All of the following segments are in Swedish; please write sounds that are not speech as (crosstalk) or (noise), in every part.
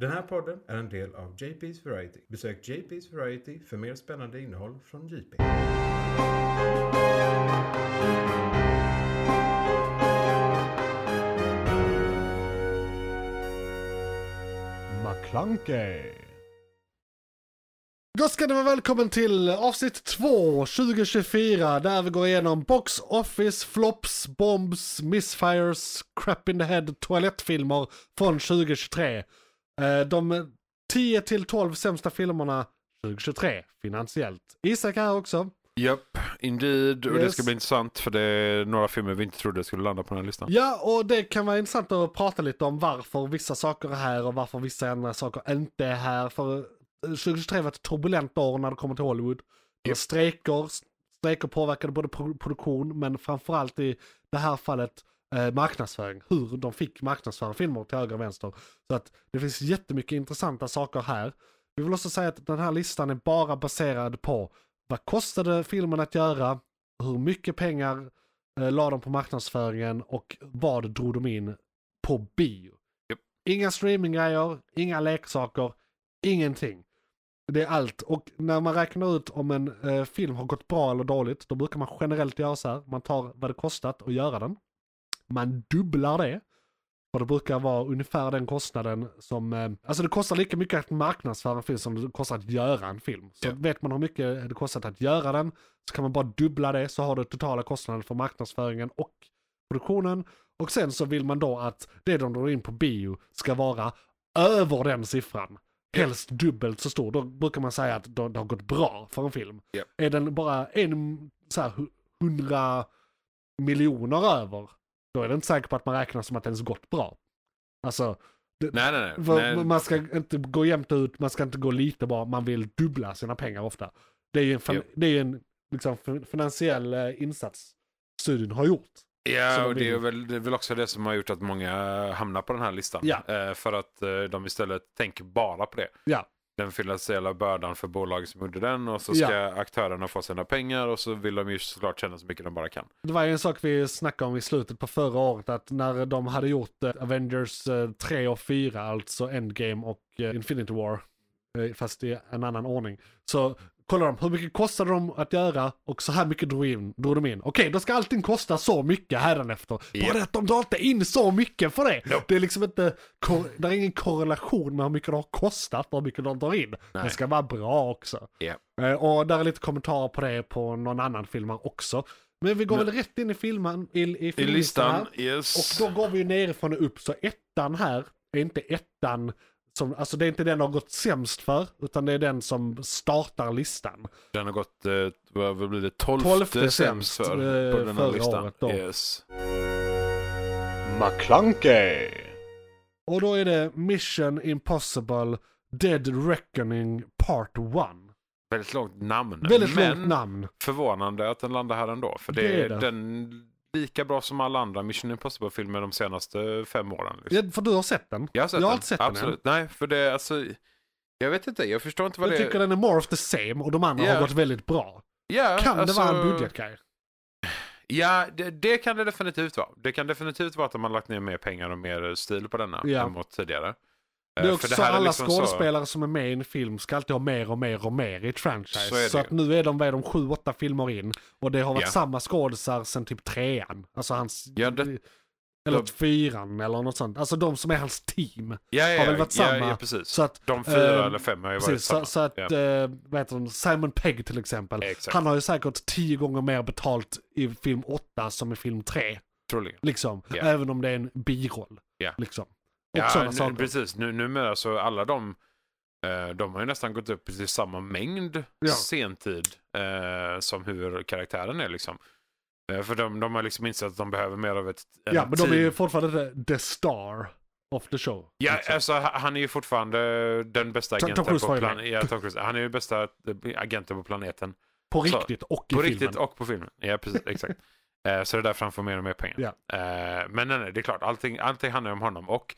Den här podden är en del av JP's Variety. Besök JP's Variety för mer spännande innehåll från JP. McClunkey. Då ska ni vara välkommen till avsnitt 2 2024 där vi går igenom box office, flops, bombs, misfires, crap in the head, toalettfilmer från 2023. Eh, De 10 till 12 sämsta filmerna 2023 finansiellt. Isak är här också. Japp, indeed. Och det Yes. ska bli intressant för det är några filmer vi inte trodde skulle landa på den här listan. Ja, och det kan vara intressant att prata lite om varför vissa saker är här och varför vissa andra saker inte är här. För eh, 2023 var ett turbulent år när det kommer till Hollywood. Japp. strejker, strejker påverkade både pro- produktion men framförallt i det här fallet eh, marknadsföring. Hur de fick marknadsföra filmer till höger och vänster. Så att det finns jättemycket intressanta saker här. Vi vill också säga att den här listan är bara baserad på vad kostade filmen att göra, hur mycket pengar eh, la de på marknadsföringen och vad drog de in på bio. Japp. Inga streaminggrejer, inga leksaker, ingenting. Det är allt. Och när man räknar ut om en eh, film har gått bra eller dåligt, då brukar man generellt göra så här. Man tar vad det kostat att göra den. Man dubblar det. För det brukar vara ungefär den kostnaden som, eh, alltså det kostar lika mycket att marknadsföra en film som det kostar att göra en film. Så Ja. vet man hur mycket det kostat att göra den, så kan man bara dubbla det så har du totala kostnaden för marknadsföringen och produktionen. Och sen så vill man då att det de drar in på bio ska vara över den siffran. Helst dubbelt så stor. Då brukar man säga att det har gått bra för en film. Ja. Är den bara en så här, hu- hundra miljoner över, då är det inte säkert på att man räknar som att den ens gått bra. Alltså, Nej, nej, nej. nej. man ska inte gå jämnt ut, man ska inte gå lite bra, man vill dubbla sina pengar ofta. Det är ju en, Jo. det är en liksom, fin- finansiell eh, insats studion har gjort. Ja, och det är, väl, det är väl också det som har gjort att många hamnar på den här listan. Ja. Eh, för att eh, de istället tänker bara på det. Ja. Den finansiella bördan för bolaget som gjorde den och så Ja. ska aktörerna få sina pengar och så vill de ju såklart tjäna så mycket de bara kan. Det var ju en sak vi snackade om i slutet på förra året, att när de hade gjort eh, Avengers eh, 3 och 4, alltså Endgame och eh, Infinity War, eh, fast i en annan ordning, så kollade de hur mycket kostade de att göra och så här mycket drog, in, drog de in. Okej, då ska allting kosta så mycket hädanefter. Bara Ja. det att de drar inte in så mycket för det. Nope. Det är liksom inte, det är ingen korrelation med hur mycket det har kostat och hur mycket de drar in. Det Nej. ska vara bra också. Ja. Eh, Och där är lite kommentarer på det på någon annan film också. Men vi går Men- väl rätt in i filmen, i, i I filmlistan här. listan, yes. Och då går vi nerifrån och upp, så ettan här är inte ettan som, alltså det är inte den det har gått sämst för, utan det är den som startar listan. Den har gått, eh, vad blir det, tolfte, Tolfte sämst sämst, för eh, på den här listan. året då. Yes. McClunkey! Och då är det Mission Impossible Dead Reckoning Part 1. Väldigt långt namn. Väldigt men långt namn. förvånande att den landar här ändå. För det, Det är den lika bra som alla andra Mission Impossible-filmer de senaste fem åren. Liksom. Ja, för du har sett den? Jag har sett jag har den. inte sett den än. Absolut. Nej, för det är alltså... Jag vet inte, jag förstår inte vad Jag det tycker den är more of the same och de andra Ja. har gått väldigt bra. Ja, Kan alltså, det vara en budgetgrej? Ja, det, det kan det definitivt vara. Det kan definitivt vara att de har lagt ner mer pengar och mer stil på denna Ja. än mot tidigare. Det är Eh, också så är alla liksom så- skådespelare som är med i en film ska alltid ha mer och mer och mer i ett franchise. Så Så, det att nu är de, vad är de, sju, åtta filmer in. Och det har varit Ja. samma skådisar sen typ trean. Alltså hans... Ja, det- eller de- fyran eller något sånt. Alltså de som är hans team. Ja, ja, har väl varit samma. ja, precis. Så att, De fyra eh, eller fem har ju varit precis, så, samma. så att, ja. eh, vad heter de, Simon Pegg till exempel. Exakt. Han har ju säkert tio gånger mer betalt i film åtta som i film tre. Troligen. Liksom. Även om det är en biroll. Liksom. Och Ja, nu, saker. precis. Nu, numera så alla de, eh, de har ju nästan gått upp till samma mängd Ja. sentid eh, som huvudkaraktären är liksom. Eh, för de, de har liksom insett att de behöver mer av ett Ja, men de är ju fortfarande the star of the show. Ja, liksom. alltså ha- han är ju fortfarande den bästa Tom- Tom agenten Cruise på planeten. Ja, Tom Cruise. Han är ju bästa eh, agenten på planeten. På riktigt och i På filmen. riktigt och på filmen. Ja, precis. Exakt. (laughs) Så det är därför han får mer och mer pengar. Ja. Men nej, nej, det är klart. Allting, allting handlar om honom. Och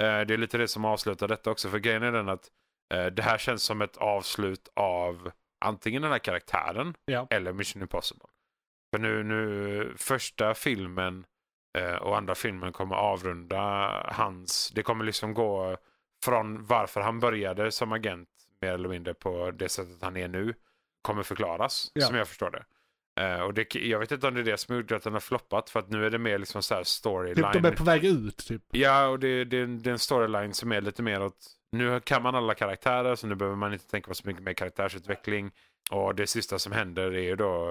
det är lite det som avslutar detta också. För grejen är den att eh, det här känns som ett avslut av antingen den här karaktären Ja. eller Mission Impossible. För nu, nu första filmen eh, och andra filmen kommer avrunda hans... Det kommer liksom gå från varför han började som agent mer eller mindre på det sättet han är nu kommer förklaras, Ja. som jag förstår det. Eh, och det, jag vet inte om det är det som gjort att den har floppat, för att nu är det mer liksom så här storyline. Typ de är på väg ut typ. Ja, och det, det, det är en storyline som är lite mer åt... Nu kan man alla karaktärer, så nu behöver man inte tänka på så mycket mer karaktärsutveckling. Och det sista som händer är ju då...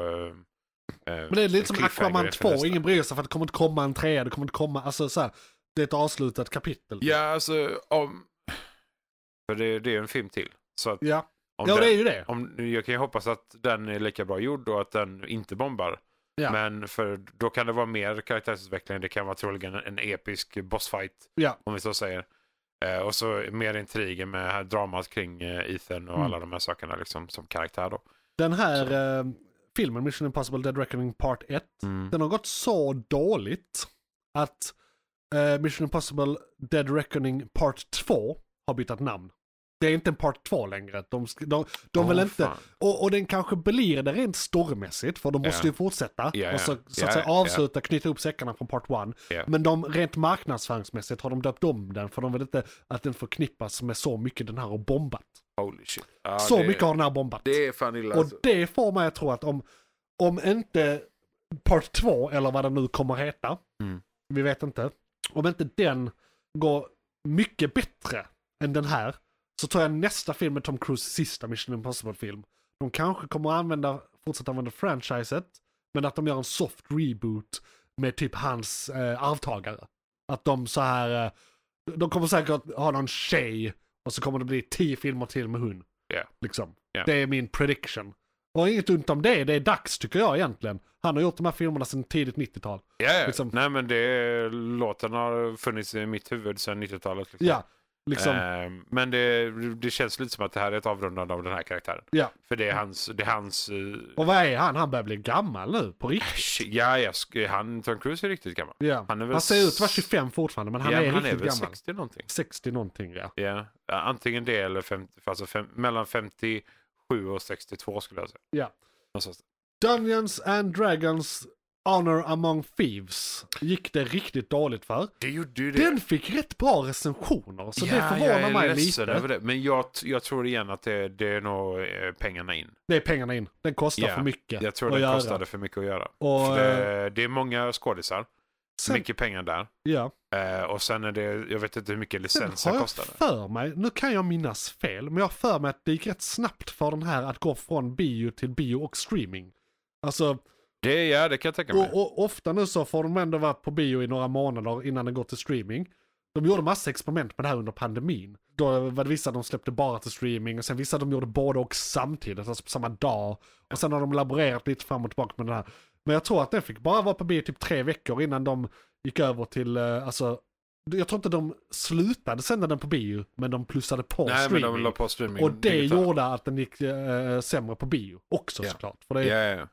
eh, Men det är lite som Aquaman inför 2, nästa. ingen bryr sig för att det kommer inte komma en trea, det kommer inte komma, alltså så här, det är ett avslutat kapitel. Ja, alltså om... För det, det är ju en film till. Så att ja. Om ja den, det är ju det. om, jag kan ju hoppas att den är lika bra gjord och att den inte bombar. Ja. Men för då kan det vara mer karaktärsutveckling. Det kan vara troligen en episk bossfight, Ja. om vi så säger. Eh, och så mer intriger med här dramat kring eh, Ethan och Mm. alla de här sakerna liksom, som karaktär då. Den här eh, filmen, Mission Impossible Dead Reckoning Part 1, Mm. den har gått så dåligt att eh, Mission Impossible Dead Reckoning Part 2 har bytt namn. Det är inte en Part 2 längre. De, de, de Åh, vill inte, och, och den kanske blir det rent stormässigt för de måste ju fortsätta. Ja. Och så, så att säga ja. avsluta, knyta upp säckarna från Part 1. Ja. Men de rent marknadsföringsmässigt har de döpt om den för de vill inte att den förknippas med så mycket den här har bombat. Holy shit. Ja, så det, mycket har den här bombat. Det är fan illa Och alltså. det får mig att tro att om, om inte Part 2, eller vad den nu kommer heta, Mm. vi vet inte, om inte den går mycket bättre än den här, så tror jag nästa film med Tom Cruise, sista Mission Impossible-film, de kanske kommer att använda, fortsätta använda franchiset, men att de gör en soft reboot med typ hans eh, arvtagare. Att de så här, eh, de kommer säkert ha någon tjej och så kommer det bli tio filmer till med hon. Ja. Liksom. Ja. Det är min prediction. Och inget ont om det, det är dags tycker jag egentligen. Han har gjort de här filmerna sedan tidigt 90-tal. Ja, ja. liksom- Nej men det, låten har funnits i mitt huvud sedan 90-talet. Liksom. Ja, liksom. Ehm, men det, det känns lite som att det här är ett avrundande av den här karaktären. Ja. För det är hans... Det är hans eh, Och vad är han? Han börjar bli gammal nu, på riktigt. ja, ja, sk- han, Tom Cruise är riktigt gammal. Ja. Han Han, är väl ser ut att vara 25 fortfarande, men han ja, är men han är riktigt väl gammal. 60 någonting. 60 någonting. Ja. Ja, antingen det eller 50, alltså fem, mellan 57 och 62 skulle jag säga. Ja. Någonstans. Dungeons and Dragons Honor Among Thieves gick det riktigt dåligt för. Det gjorde ju det. Den fick rätt bra recensioner, så det Ja, förvånar jag är mig lite. Över det. Men jag, jag tror igen att det, det är nog eh, pengarna in. Det är pengarna in. Den kostar Ja, för mycket Jag tror att det göra. kostade för mycket att göra. Och, det, det är många skådisar, Sen, mycket pengar där. ja. Eh, och sen är det, jag vet inte hur mycket jag kostade. för mig, nu kan jag minnas fel, men jag har för mig att det gick rätt snabbt för den här att gå från bio till bio och streaming. Alltså, Det, ja, det kan jag tänka mig. och, och ofta nu så får de ändå vara på bio i några månader innan den går till streaming. De gjorde massa experiment med det här under pandemin. Då var det vissa de släppte bara till streaming och sen vissa de gjorde både och samtidigt, alltså på samma dag. Och sen har de laborerat lite fram och tillbaka med den här. Men jag tror att den fick bara vara på bio typ tre veckor innan de gick över till, eh, alltså, jag tror inte de slutade sända den på bio, men de plussade på Nej, men streaming. de la på streaming. och det digitalt. gjorde att den gick eh, sämre på bio också Ja. såklart. För det, ja. Eh,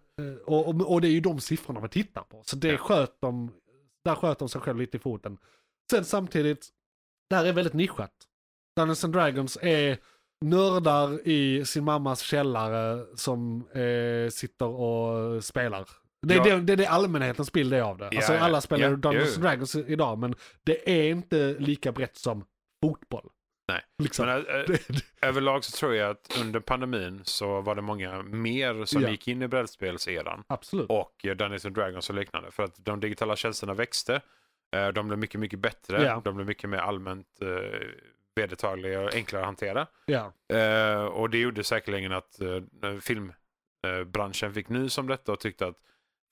Och, och, och det är ju de siffrorna vi tittar på. Så det Ja. sköt de, där sköt de sig själv lite i foten. Sen samtidigt, det här är väldigt nischat. Dungeons and Dragons är nördar i sin mammas källare som eh, sitter och spelar. Det, är Ja. det, det är det allmänhetens bild är av det. Ja, alltså alla spelar Ja, Dungeons and Dragons idag men det är inte lika brett som fotboll. Nej. Liksom. Men, eh, det, det, överlag så tror jag att under pandemin så var det många mer som Ja. gick in i brädspelseran. absolut. och eh, Dungeons and Dragons och liknande. För att de digitala tjänsterna växte. Eh, De blev mycket, mycket bättre. Ja. De blev mycket mer allmänt eh, vedertagliga och enklare att hantera. Ja. Eh, och det gjorde säkerligen att eh, filmbranschen fick nys om detta och tyckte att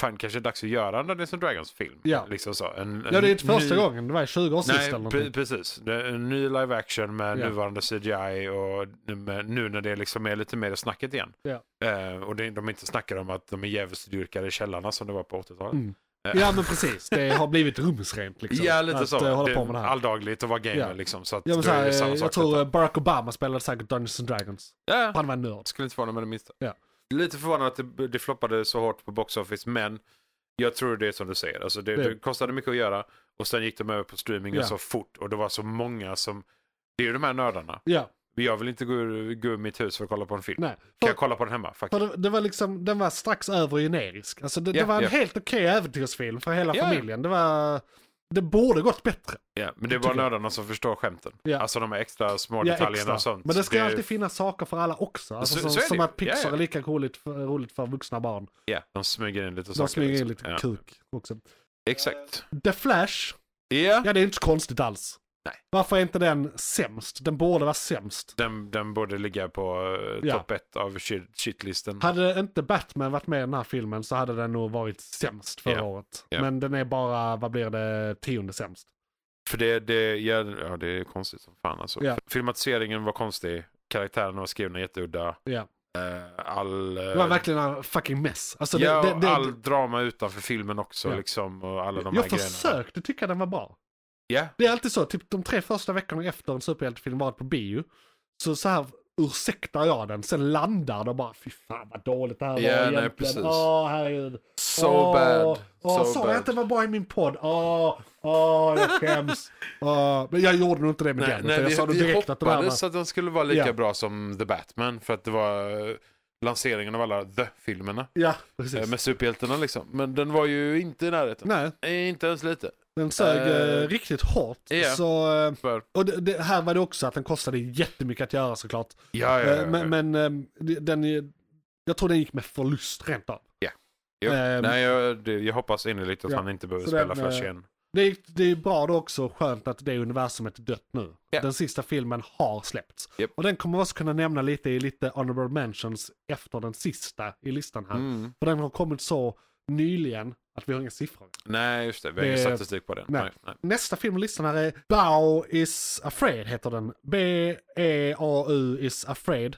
fan kanske är dags att göra en Dungeons and Dragons-film. Ja. Liksom så. En, ja, det är inte första ny- gången. Det var i 20 år sist Nej, eller någonting. pre- precis. Det är en ny live action med Ja. nuvarande CGI och nu med- nu när det liksom är lite mer snacket igen. Ja. Eh, och det, de inte snackar om att de är djävulsdyrkare i källarna som det var på 80-talet. Mm. Eh, Ja men precis, det har blivit rumsrent liksom. Ja, lite att, så. eh, hålla på med det här. Alldagligt att vara gamer Ja. liksom. Så att Ja, men så är här, samma jag tror detta. eh, Barack Obama spelade säkert Dungeons and Dragons. ja, Han var en nörd. skulle inte förvåna mig det minsta. Ja. Lite förvånad att det, det floppade så hårt på box office, men jag tror det är som du säger. Alltså det, Det- det kostade mycket att göra och sen gick de över på streaming Ja. så fort och det var så många som... Det är ju de här nördarna. Ja, Jag vill inte gå ur, gå ur mitt hus för att kolla på en film. nej. Kan För, jag kolla på den hemma för det, det var liksom, den var strax över generisk. Alltså det, det Ja, var en ja. helt okej äventyrsfilm för hela ja. familjen. Det var, det borde gått bättre. Ja, men det är bara nördarna som förstår skämten. Ja. Alltså de här extra små Ja, detaljerna extra. och sånt. Men det ska är- alltid finnas saker för alla också. Alltså, Så- som så det som att Pixar Ja, ja. är lika roligt för, roligt för vuxna barn. Ja, de smyger in lite De saker. smyger in liksom. lite kuk också. Exakt. The Flash, Ja, ja det är inte så konstigt alls. Nej. Varför är inte den sämst? Den borde vara sämst. den, den borde ligga på uh, Ja. topp ett av shit, shitlisten. Hade inte Batman varit med i den här filmen så hade den nog varit sämst förra Ja. året. Ja. Men den är bara, vad blir det, tionde sämst. För det, det, ja, ja, det är konstigt som fan alltså. Ja. Filmatiseringen var konstig. Karaktärerna var skrivna jätteudda. Eh, all, eh, Det var verkligen en fucking mess. Alltså, det, ja, det, det, all drama utanför filmen också liksom. Och alla de jag här grejerna. försökte tycka den var bra. Ja, Det är alltid så, typ de tre första veckorna efter en superhjältefilm varit på bio. Så så här ursäktar jag den, sen landar och bara fy fan vad dåligt det här var Ja, nej, egentligen. precis. Åh herregud. so Åh, bad. Åh, so sa jag att det var bra i min podd? Åh, åh jag skäms. (laughs) Åh, men jag gjorde nog inte det med Nej, den. nej, jag vi, sa det vi direkt att det var... hoppades att den skulle vara lika Ja. bra som The Batman. För att det var lanseringen av alla The-filmerna. Ja, eh, precis. Med superhjältarna liksom. Men den var ju inte i närheten. Nej, Nej, Inte ens lite. den sög eh, Eh, riktigt hårt. ja. Så, eh, För, och det, det, här var det också att den kostade jättemycket att göra såklart. ja, ja, ja, Eh, ja. Men, men eh, det- den, jag tror den gick med förlust rent av. Jo. ehm, Nej, jag, det, jag hoppas innerligt att ja. han inte behöver Så spela den, Flash eh, igen. Det är, det är bra då också skönt att det universumet är dött nu. Ja. Den sista filmen har släppts. Japp. Och den kommer vi också kunna nämna lite i lite honorable mentions efter den sista i listan här. Mm. För den har kommit så nyligen att vi har inga siffror. Nej, just det. Vi har ingen statistik på det. nej. Nej. Nästa film på listan här är Bao is afraid heter den. B-E-A-U is afraid.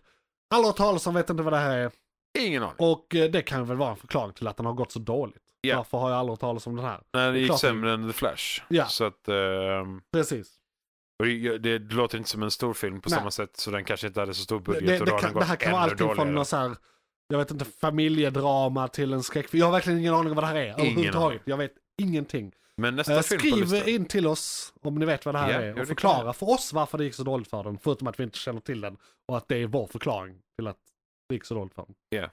Alla har hört talas om, vet inte vad det här är. Ingen aning. Och eh, det kan väl vara en förklaring till att den har gått så dåligt. Ja. Varför har jag aldrig hört talas om den här? Nej, det det gick klart sämre än The Flash. Ja. Så att... ehm, Precis. det, det, det låter inte som en stor film på Nej. samma sätt. Så den kanske inte hade så stor Det, budget. det, det, har kan, det här kan vara allting från någon så här, jag vet inte, familjedrama till en skräckfilm. Jag har verkligen ingen aning om vad det här är överhuvudtaget. Jag vet ingenting. Men nästa Eh, film skriv in till oss om ni vet vad det här Ja, är det och förklara för oss varför det gick så dåligt för den. Förutom att vi inte känner till den och att det är vår förklaring till att det gick så dåligt för den.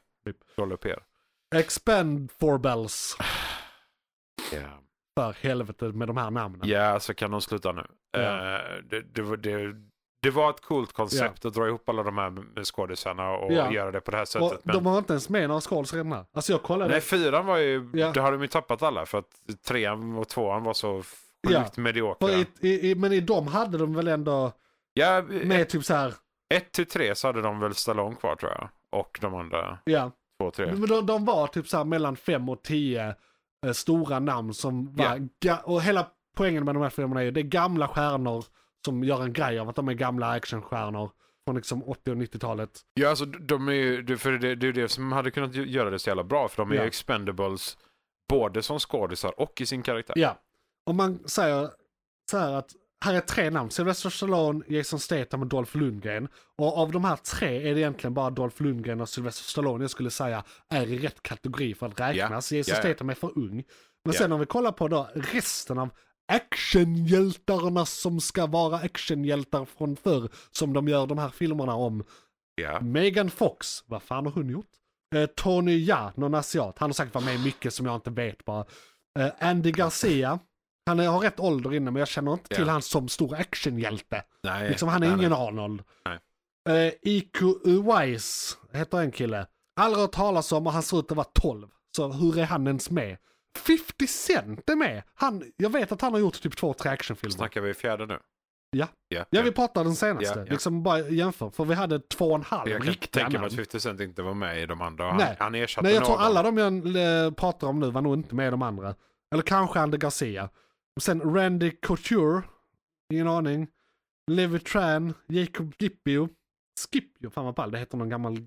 Roll upp er. Expend for bells. Ja. För helvete med de här namnen. Ja, så kan de sluta nu. Ja. Eh, det, det, var- det, det var ett coolt koncept att dra ihop alla de här skådisarna och göra det på det här och sättet. Men... de har inte ens med några skådespelare i den här. Alltså jag kollade. Nej, fyran var ju, Ja. det har de ju tappat alla för att trean och tvåan var så sjukt mediokra. i, i, men i dem hade de väl ändå Ja, med typ så här. ett till tre så hade de väl Stallone kvar tror jag. Och de andra Ja. Två, tre. Men de, de var typ så här mellan fem och tio eh, stora namn som var, ga- och hela poängen med de här filmerna är ju, det är gamla stjärnor som gör en grej av att de är gamla actionstjärnor från liksom 80 och 90-talet. Ja, alltså de är ju, för det, det är det som hade kunnat gö- göra det så jävla bra. För de är Ja. expendables både som skådisar och i sin karaktär. Ja, om man säger så här att här är tre namn, Sylvester Stallone, Jason Statham och Dolph Lundgren. Och av de här tre är det egentligen bara Dolph Lundgren och Sylvester Stallone jag skulle säga är i rätt kategori för att räknas. Jason Ja, ja. Statham är för ung. Men Ja. sen om vi kollar på då resten av actionhjältarna som ska vara actionhjältar från förr, som de gör de här filmerna om. Ja. Megan Fox, vad fan har hon gjort? Eh, Tony Ja, någon asiat. Han har säkert varit med mycket som jag inte vet bara. Eh, Andy Garcia, han har rätt ålder inne men jag känner inte till Ja. han som stor actionhjälte. Nej, Liksom, han är nej, ingen nej. Arnold. Nej. Eh, Iko Uwais heter en kille. Aldrig hört talas om och han ser ut att vara 12. Så hur är han ens med? 50 Cent är med! Han, jag vet att han har gjort typ två, tre actionfilmer. Snackar vi fjärde nu? Ja. Ja, Ja, vi pratar den senaste. Ja, ja. Liksom bara jämför. För vi hade två och en halv Jag kan riktiga tänka mig att 50 Cent inte var med i de andra. Han, Nej. han ersatte Nej, jag tror någon. alla de jag eh, pratar om nu var nog inte med i de andra. Eller kanske Andy Garcia. Och sen Randy Couture, ingen aning. Levi Tran, Jacob Scipio. Scipio, fan vad pall, det heter någon gammal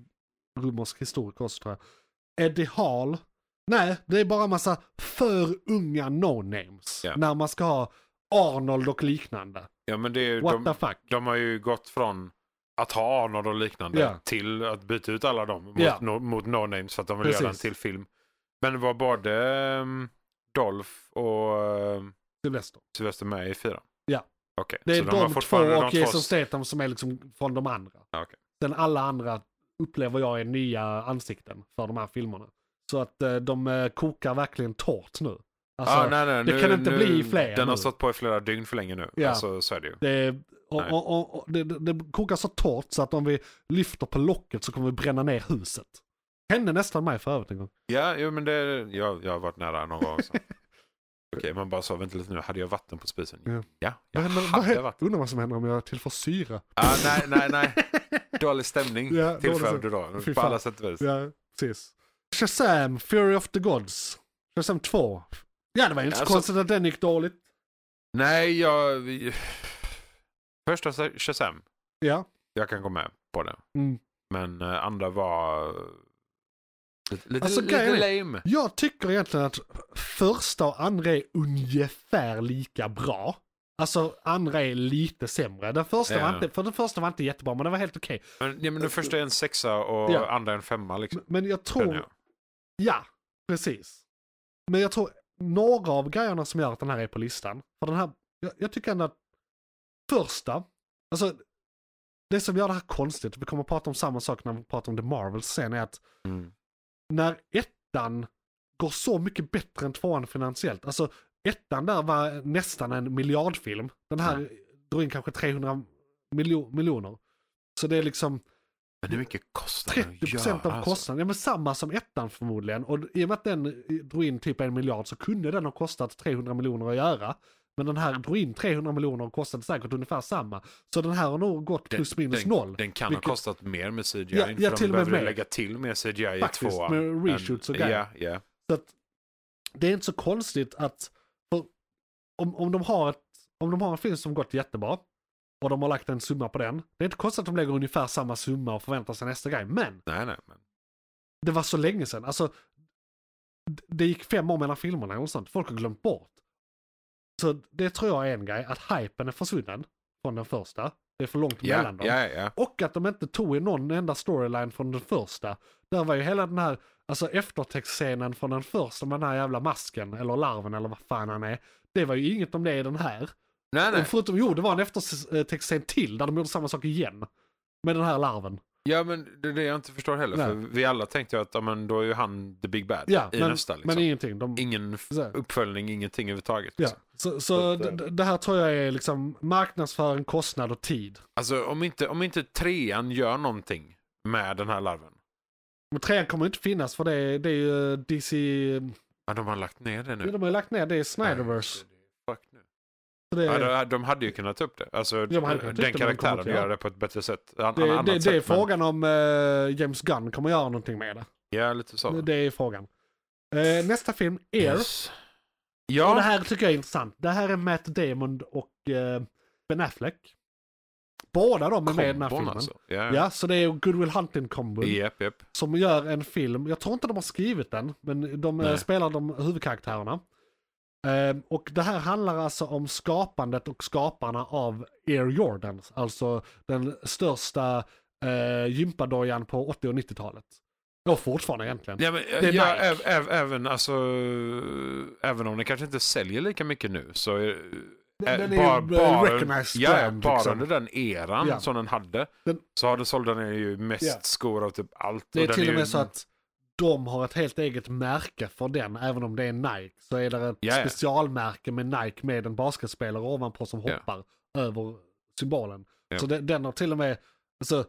romersk historiker också tror jag. Eddie Hall. Nej, det är bara massa för unga no-names. Ja. När man ska ha Arnold och liknande. Ja, men det är, ju- What de, the fuck. de har ju gått från att ha Arnold och liknande Ja. till att byta ut alla dem mot, Ja. no, mot no names för att de vill göra en Precis. till film. Men det var både um, Dolph och um, Sylvester. Sylvester med i fyran? Ja. Okej, Det är de har de två och Jason två... Statham som är liksom från de andra. Ja, okej. Sen alla andra upplever jag är nya ansikten för de här filmerna. Så att eh, de eh, kokar verkligen torrt nu. Alltså, ah, nej, nej, det nu, kan inte nu, bli fler Den har nu. stått på i flera dygn för länge nu. Ja. Alltså, så är det ju. det, och, och, och, det, det kokar så torrt så att om vi lyfter på locket så kommer vi bränna ner huset. Hände nästan mig för övrigt en gång. Ja, jo, men det, jag, jag har varit nära någon gång också. (laughs) Okej, man bara sa, vänta lite nu, hade jag vatten på spisen? Ja. Ja, Vad jag vad hade händer, vatten. undrar vad som händer om jag tillför syra. Ah, nej, nej, nej. (laughs) Dålig stämning Ja, tillför du då. Fy På fan. alla sätt och vis. Ja, precis. Shazam, Fury of the Gods. Shazam 2. Ja, det var inte så Alltså- konstigt att den gick dåligt. Nej, jag... vi- Första Shazam, Ja. jag kan gå med på det. Mm. Men eh, andra var... Lite, Alltså, lite grejen lame. Jag tycker egentligen att första och andra är ungefär lika bra. Alltså andra är lite sämre. Den första Ja. var inte, för den första var inte jättebra men den var helt okej. Men, ja, men den första är en sexa och Ja. andra är en femma liksom. Men jag tror, jag. ja, precis. Men jag tror några av grejerna som gör att den här är på listan. För den här, jag, jag tycker ändå att första, alltså det som gör det här konstigt, vi kommer att prata om samma sak när vi pratar om The Marvels sen, är att Mm. När ettan går så mycket bättre än tvåan finansiellt. Alltså ettan där var nästan en miljardfilm. Den här drog in kanske 300 miljo- miljoner. Så det är liksom Men hur mycket kostar den att 30% göra, av alltså? kostnaden. Ja men samma som ettan förmodligen. Och i och med att den drog in typ en miljard så kunde den ha kostat 300 miljoner att göra. Men den här drog in 300 miljoner och kostade säkert ungefär samma. Så den här har nog gått Den- plus minus den, noll. Den kan Vilket- ha kostat mer med CGI. Ja, för ja, de till och med behövde mer. lägga till mer CGI Faktiskt, i tvåan. med reshoots och grejer. Ja, ja. Så att det är inte så konstigt att om, om, de har ett, om de har en film som gått jättebra och de har lagt en summa på den. Det är inte konstigt att de lägger ungefär samma summa och förväntar sig nästa grej. Men Nej, nej. Men, det var så länge sedan. Alltså, det gick fem år mellan filmerna och sånt. Folk har glömt bort. Så det tror jag är en grej. Att hypen är försvunnen från den första. Det är för långt ja, mellan dem. ja, ja. Och att de inte tog i någon enda storyline från den första. Där var ju hela den här, alltså eftertextscenen från den första med den här jävla masken, eller larven eller vad fan han är. Det var ju inget om det i den här. Nej, nej. Förutom, jo det var en eftertextscen till där de gjorde samma sak igen. Med den här larven. Ja, men det är det jag inte förstår heller. Nej. För vi alla tänkte ju att ja, men då är ju han the big bad Ja, i men, nästa. Liksom. men ingenting. De, Ingen uppföljning, ingenting överhuvudtaget. Ja, Liksom. så, så Så att, d- eh, det här tror jag är liksom marknadsföring, kostnad och tid. Alltså om inte, om inte trean gör någonting med den här larven. Men trean kommer inte finnas för det, är- det är ju DC, Ja, de har lagt ner det nu. ja, de har lagt ner det i Snyderverse. Fuck nu. Så det, Ja, de, de hade ju kunnat ta upp det. Alltså, de hade det, den de karaktären gör göra det på ett bättre sätt. An, det, det, det, sätt, är men- frågan om eh, James Gunn kommer göra någonting med det. Ja, lite så. Det är frågan. Eh, nästa film, Air. Yes. Och Ja, det här tycker jag är intressant. Det här är Matt Damon och eh, Ben Affleck. Båda de är med i den här kombon filmen. alltså. Ja, Ja, så det är Goodwill Hunting kombon. Japp, japp. som gör en film, jag tror inte de har skrivit den, men de Nej. spelar de huvudkaraktärerna. Eh, och det här handlar alltså om skapandet och skaparna av Air Jordans, alltså den största eh, gympadojan på 80 och 90-talet. Och fortfarande egentligen. Ja, men, Det är ja, äv, äv, även, alltså, även om den kanske inte säljer lika mycket nu så är Den- den är bara, ju, bara, eh, recognized ja, brand, bara liksom. under den eran Ja. som den hade Den- så har den sålde den ju mest Ja. skor av typ allt. Det är till och ju- med så att de har ett helt eget märke för den, även om det är Nike. Så är det ett ja. specialmärke med Nike med en basketspelare ovanpå som Ja. hoppar över symbolen. Ja. Så det, den har till och med alltså,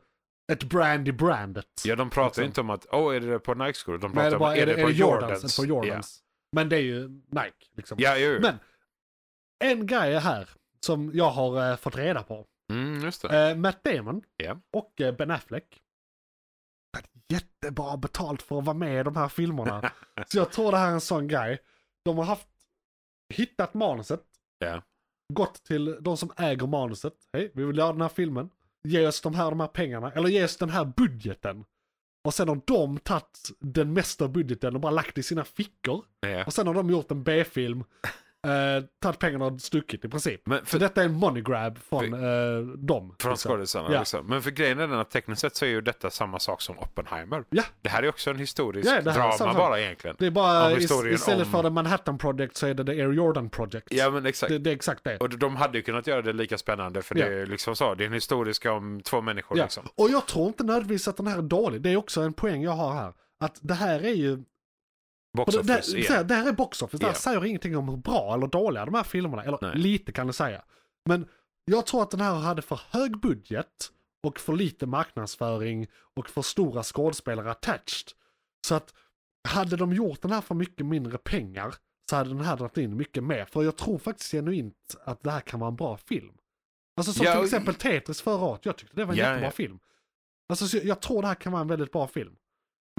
ett brand i brandet. Ja, de pratar liksom. ju inte om att, åh, är det på Nike-skor? De pratar Nej, det är, om, bara, är det, på Jordans? Jordans? På Jordans. Men det är ju Nike. Liksom. Ja, jo. Men en grej är här som jag har eh, fått reda på. Mm, just det. Eh, Matt Damon och eh, Ben Affleck. Jättebra betalt för att vara med i de här filmerna. Så jag tror det här är en sån grej. De har haft, hittat manuset, Ja. gått till de som äger manuset. Hej, vi vill göra den här filmen. Ge oss de här, de här pengarna, eller ge oss den här budgeten. Och sen har de tagit den mesta budgeten och bara lagt i sina fickor. ja. Och sen har de gjort en B-film, eh, tagit pengarna och stuckit i princip. Men Så för, detta är en money grab från eh, dem. från liksom. skådisarna Ja. liksom. Men för grejen är den att tekniskt sett så är ju detta samma sak som Oppenheimer. Ja. Det här är också en historisk Ja, drama bara egentligen. Det är bara istället om- för The Manhattan Project så är det The Air Jordan Project. Ja, men exakt. det, det är exakt det. Och de hade ju kunnat göra det lika spännande för Ja. det är liksom så, det är en historiska om två människor Ja. liksom. Och jag tror inte nödvändigtvis att den här är dålig. Det är också en poäng jag har här. Att det här är ju Box det, office här, igen. det här är box office, det här Ja. säger ingenting om hur bra eller dåliga de här filmerna. Eller Nej. lite kan det säga. Men jag tror att den här hade för hög budget och för lite marknadsföring och för stora skådespelare attached. Så att hade de gjort den här för mycket mindre pengar så hade den här dragit in mycket mer. För jag tror faktiskt genuint att det här kan vara en bra film. Alltså som Ja, till exempel Tetris förra året, jag tyckte det var en Ja, jättebra ja. film. Alltså så jag tror det här kan vara en väldigt bra film.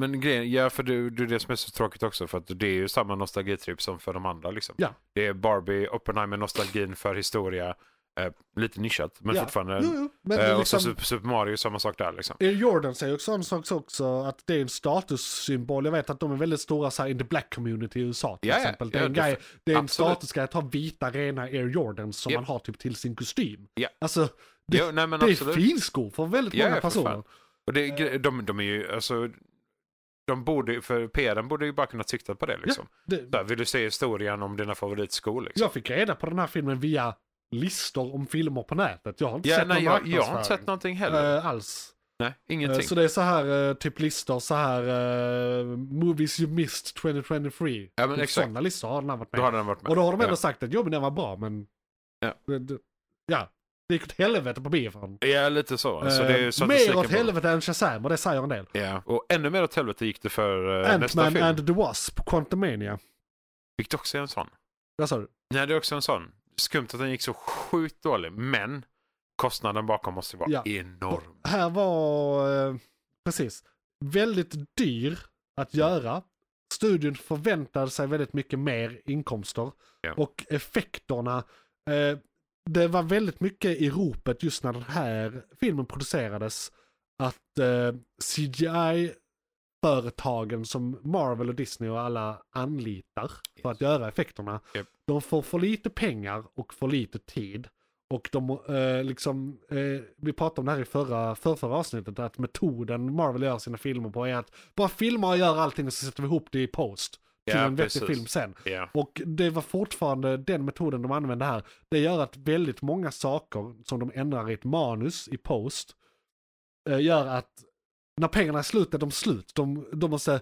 Men grejen, ja för det, det är det som är så tråkigt också för att det är ju samma nostalgitripp som för de andra liksom. Ja. Det är Barbie, Oppenheimer, nostalgin för historia, eh, lite nischat men ja. fortfarande. Jo, jo. Men eh, och liksom, så Super, Super Mario, samma sak där liksom. Jordan säger också en sak också att det är en statussymbol. Jag vet att de är väldigt stora så här, in the black community i USA till Ja, exempel. Det är Ja, en, det- grej, det är en statusgrej att ha vita rena Air Jordans som man har typ till sin kostym. Ja. Alltså, det, Jo, nej, det är finskor för väldigt många personer. Och det, de, de är ju, alltså, de borde, för PRn borde ju bara kunna sikta på det liksom. Det, Så här, vill du se historien om dina favoritskor liksom? jag fick reda på den här filmen via listor om filmer på nätet. Jag har inte Ja, sett nej, någon jag, jag har inte sett någonting heller. eh, alls. nej, ingenting. Eh, Så det är så här, eh, typ listor, så här, movies you missed 2023. Ja, men Typ exakt. Sådana listor har den här varit med Då hade den varit med. Och då har de ändå ja. sagt att jo men den var bra men... Ja. Det, det, ja. Det gick åt helvete på biofon. Ja, lite så. Alltså, Eh, det är ju statistik mer åt helvete än Shazam och det säger en del. Ja, och ännu mer åt helvete gick det för uh, nästa Ant-Man film. and the Wasp, Quantumania. Vilket också är en sån. Vad sa du? Nej, det är också en sån. Skumt att den gick så sjukt dålig, men kostnaden bakom måste vara Ja. enorm. Här var, eh, precis, väldigt dyr att göra. Studion förväntade sig väldigt mycket mer inkomster. Ja. Och effekterna, eh, det var väldigt mycket i ropet just när den här filmen producerades. Att eh, CGI-företagen som Marvel och Disney och alla anlitar för att göra effekterna. Japp. De får för lite pengar och för lite tid. Och de, eh, liksom, eh, vi pratade om det här i förra, förra avsnittet, att metoden Marvel gör sina filmer på är att bara filma och göra allting och så sätter vi ihop det i post. Till Ja, en vettig film sen. Ja. Och det var fortfarande den metoden de använde här. Det gör att väldigt många saker som de ändrar i ett manus i post eh, gör att när pengarna är slut är de slut. De, de måste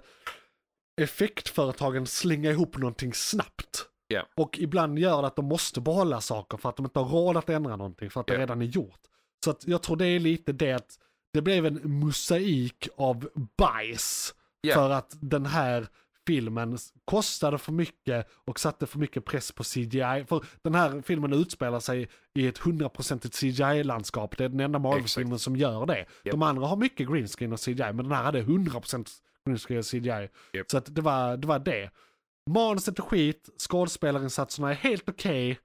effektföretagen slänga ihop någonting snabbt. Ja. Och ibland gör det att de måste behålla saker för att de inte har råd att ändra någonting för att det Ja. redan är gjort. Så att jag tror det är lite det att det blev en mosaik av bajs Ja. för att den här filmen kostade för mycket och satte för mycket press på CGI. För den här filmen utspelar sig i ett hundraprocentigt CGI-landskap. Det är den enda Marvel-filmen som gör det. De andra har mycket green screen och CGI, men den här hade 100% green screen och CGI. Japp. Så att det, var, det var det. Manuset är skit, skådespelarinsatserna är helt okej.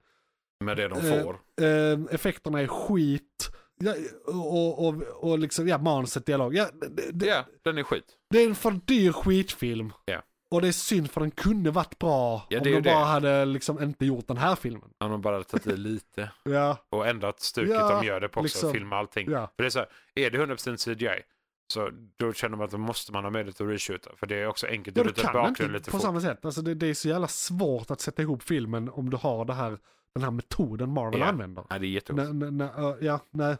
Med det de Eh, får. Eh, effekterna är skit. Ja, och, och, och liksom, ja, manuset, dialog. Ja, det, det, Ja, den är skit. det är en för dyr skitfilm. Ja. Och det är synd för den kunde varit bra Ja, om de bara det. hade liksom inte gjort den här filmen. Om de bara tagit i lite. (laughs) Ja, Och ändrat stuket Ja, de gör det på också. liksom. Filma allting. ja. För det är så här, är det 100% CGI så då känner man att då måste man ha möjlighet att reshoota. För det är också enkelt ja att du byta bakgrund lite på fort. samma sätt. Alltså det, det är så jävla svårt att sätta ihop filmen om du har det här, den här metoden Marvel Ja. använder. Nej, det är uh, ja, nej.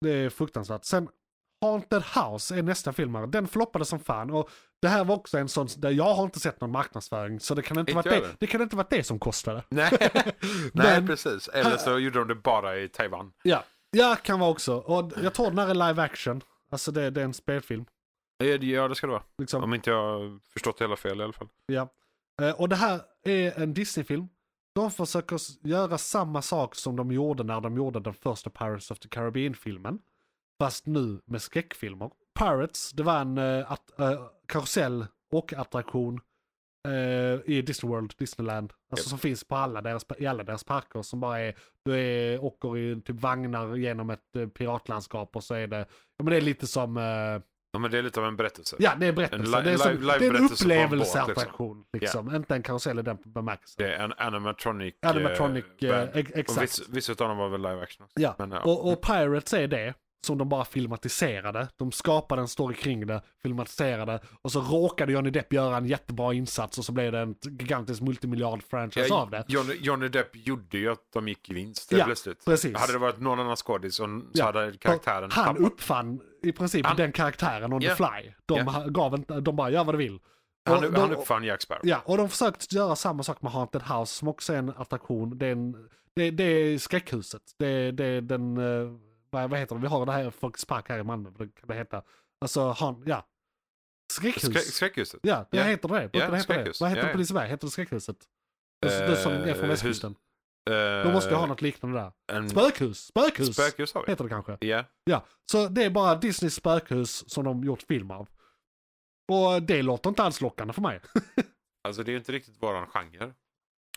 Det är fruktansvärt. Sen Haunted House är nästa film här. Den floppade som fan. Och det här var också en sån, där jag har inte sett någon marknadsföring. Så det kan inte, Inte vara det, det kan inte vara det som kostade. Nej, (laughs) nej precis. Eller så gjorde de det bara i Taiwan. Ja, ja kan vara också. Och jag tror den här är live action. Alltså det, det är en spelfilm. Ja, det ska det vara. Liksom. Om inte jag förstått det hela fel i alla fall. Ja. Eh, Och det här är en Disney-film. De försöker göra samma sak som de gjorde när de gjorde den första Pirates of the Caribbean-filmen. Fast nu med skräckfilmer. Pirates, det var en uh, att, uh, karusell och attraktion eh, i Disney World, Disneyland. Alltså som finns på alla deras, i alla deras parker som bara är, du är, åker i typ vagnar genom ett uh, piratlandskap och så är det, ja men det är lite som eh, Ja, men det är lite av en berättelse. Ja, det är berättelse. En det är, som, live- det är en upplevelseattraktion. Liksom. Inte en karusell i den bemärkelsen. Det är en animatronic, Animatronic, eh, eh, Och exakt. viss- Vissa av dem var väl live action också. Ja, Men, ja. och, och Pirates är det. Som de bara filmatiserade. De skapade en story kring det, filmatiserade. Och så råkade Johnny Depp göra en jättebra insats och så blev det en gigantisk multimiljard-franchise Ja, av det. Johnny, Johnny Depp gjorde ju att de gick i vinst Ja, plötsligt. precis. Hade det varit någon annan skådis så Ja, hade karaktären Han tappat. uppfann i princip Han- den karaktären on Ja. the fly. De, ha- gav inte, de bara gör vad du vill. Han, de- han uppfann Jack Sparrow. Ja, och de försökte göra samma sak med Haunted House som också är en attraktion. Det är, en, det, det är skräckhuset. Det, det är den, eh, vad, vad heter det, vi har det här Folkets Park här i Malmö, vad kan det heta? Alltså, han, ja. Skräckhus. Skrä, skräckhuset. ja, det Ja. heter det. Brukar Ja, det heta det? Vad heter Ja, det på. Liseberg? Heter det skräckhuset? Det, det som är från Eh, västkusten. hus- De måste ju ha eh, något liknande där. Spökhus! Spökhus! Spökhus har vi. Heter det kanske. Ja. Ja, så det är bara Disneys spökhus som de gjort film av. Och det låter inte alls lockande för mig. (laughs) Alltså det är ju inte riktigt våran genre.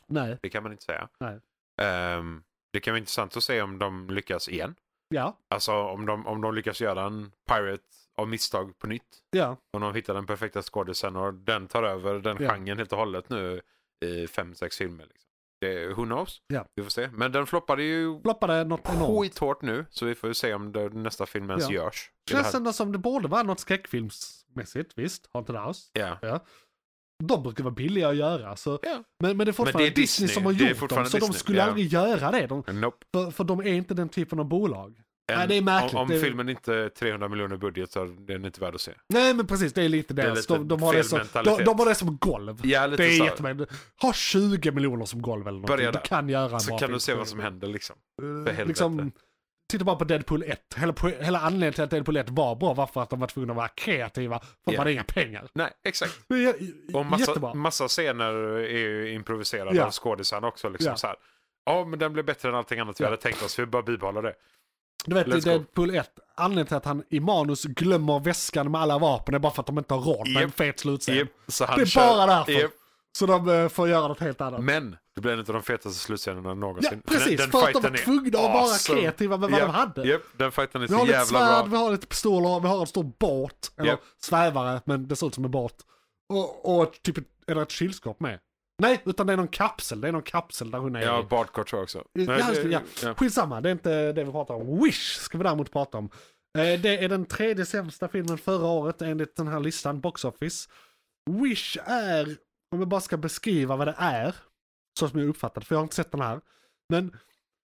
Nej, Det kan man inte säga. Nej. Ehm, det kan vara intressant att se om de lyckas igen. Ja, Alltså om de, om de lyckas göra en Pirate av misstag på nytt. ja. Om de hittar den perfekta skådisen och den tar över den Ja. genren helt och hållet nu i fem, sex filmer. Liksom. Det, who knows? Ja. Vi får se. Men den floppade ju Floppade något skithårt nu. Så vi får ju se om det, nästa film ens Ja. görs. Känns ändå som det borde vara något skräckfilmsmässigt, visst. Haunted House. Ja. Ja. De brukar vara billiga att göra. Så. Ja. Men, men det är fortfarande det är Disney, Disney. som har gjort dem, så de Disney. skulle Ja. aldrig göra det. De, Nope. för, för de är inte den typen av bolag. En, Nej, det är märkligt. Om, om Det- filmen inte är 300 miljoner budget så är den inte värd att se. Nej men precis, det är lite Det är lite de, de, har det som, de, de har det som golv. Ja, lite Det är jättemärkligt. Ha 20 miljoner som golv eller någonting. Börja Du där. kan göra en Så kan film. du se vad som händer liksom. Eh, helvete. liksom, Titta bara på Deadpool 1. Hela, hela anledningen till att Deadpool 1 var bra var för att de var tvungna att vara kreativa. För de Ja. hade inga pengar. Nej, exakt. Jä- Och massa, jättebra. massa scener är ju improviserade Ja. av skådisarna också. Liksom Ja. så här. Ja, men den blev bättre än allting annat vi hade tänkt oss. Vi bara bibehåller det. Du vet i Let's go. Deadpool 1, anledningen till att han i manus glömmer väskan med alla vapen är bara för att de inte har råd med en Japp. fet slutscen. Så han Det är kör- bara därför. Japp. Så de eh, får göra något helt annat. Men det blev en av de fetaste slutscenerna Ja, någonsin. precis. Den, den för att de var tvungna att vara awesome. kreativa med vad Japp, de hade. Japp, den fighten är Vi har så lite jävla svärd, bra. vi har lite pistoler, vi har en stor båt. Eller Japp. svävare, men det ser ut som en båt. Och, och typ är det ett kylskåp med? Nej, utan det är någon kapsel. Det är någon kapsel där hon är Ja, badkort tror jag också. Ja, Nej, det, det- ja. ja. Skitsamma, det är inte det vi pratar om. Wish ska vi däremot prata om. Eh, Det är den tredje sämsta filmen förra året enligt den här listan, Box Office. Wish är, om jag bara ska beskriva vad det är, så som jag uppfattat, för jag har inte sett den här. Men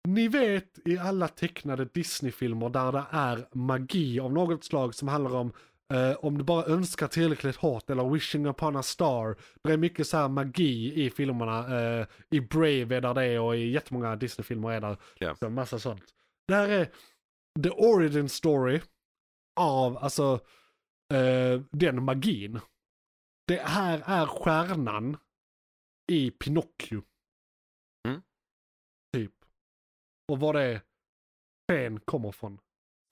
ni vet i alla tecknade Disney-filmer där det är magi av något slag som handlar om eh, om du bara önskar tillräckligt hårt eller wishing upon a star. Det är mycket så här magi i filmerna. Eh, I Brave är där det och i jättemånga Disney-filmer är där. Ja. Så massa sånt. Det här är the origin story av alltså eh, den magin. Det här är stjärnan i Pinocchio. Mm. Typ. Och vad det fen kommer från.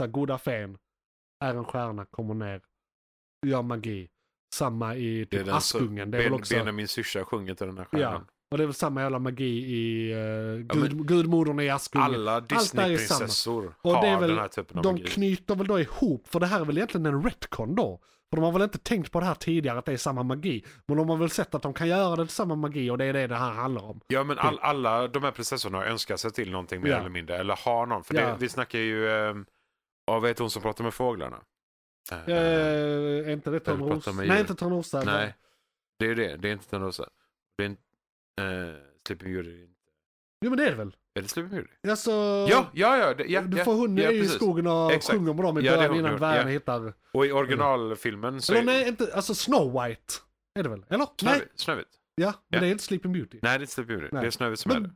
Så goda fen är en stjärna, kommer ner, gör magi. Samma i Det typ så- Askungen. Det är väl Ben, också... Benjamin syrsa sjunger till den här stjärnan. Och det är väl samma jävla magi i uh, gud, Gudmodern i Askungen. Alla. Disneyprinsessor Och har det är väl- den här typen av De magi. knyter väl då ihop, för det här är väl egentligen en retcon då. För de har väl inte tänkt på det här tidigare att det är samma magi. Men de har väl sett att de kan göra det samma magi och det är det det här handlar om. Ja men all, alla de här prinsessorna önskar sig till någonting mer Ja. eller mindre. Eller har någon. För Ja. det, vi snackar ju... Eh, ja, vad heter hon som pratar med fåglarna? Eh, Eh, är inte det Jag Törnros? pratar med Nej, inte Törnrosa. nej, det är det. Det är inte Törnrosa. Det är inte... Eh, Sleeping Beauty. Jo men det är det väl? Är det Sleeping Beauty? Alltså, Ja, ja, ja. Det, ja, du ja, får hon ja, i skogen och Exakt. sjunger med dem i Ja, början hon, innan ja. hittar... Och i originalfilmen så Eller är nej, inte, alltså Snow White. Är det väl? Eller? Nej, Snövit. Snövit. ja, men Ja. det är inte Sleeping Beauty. Nej, det är inte Sleeping Beauty. Nej. Det är Snövit som är det. Men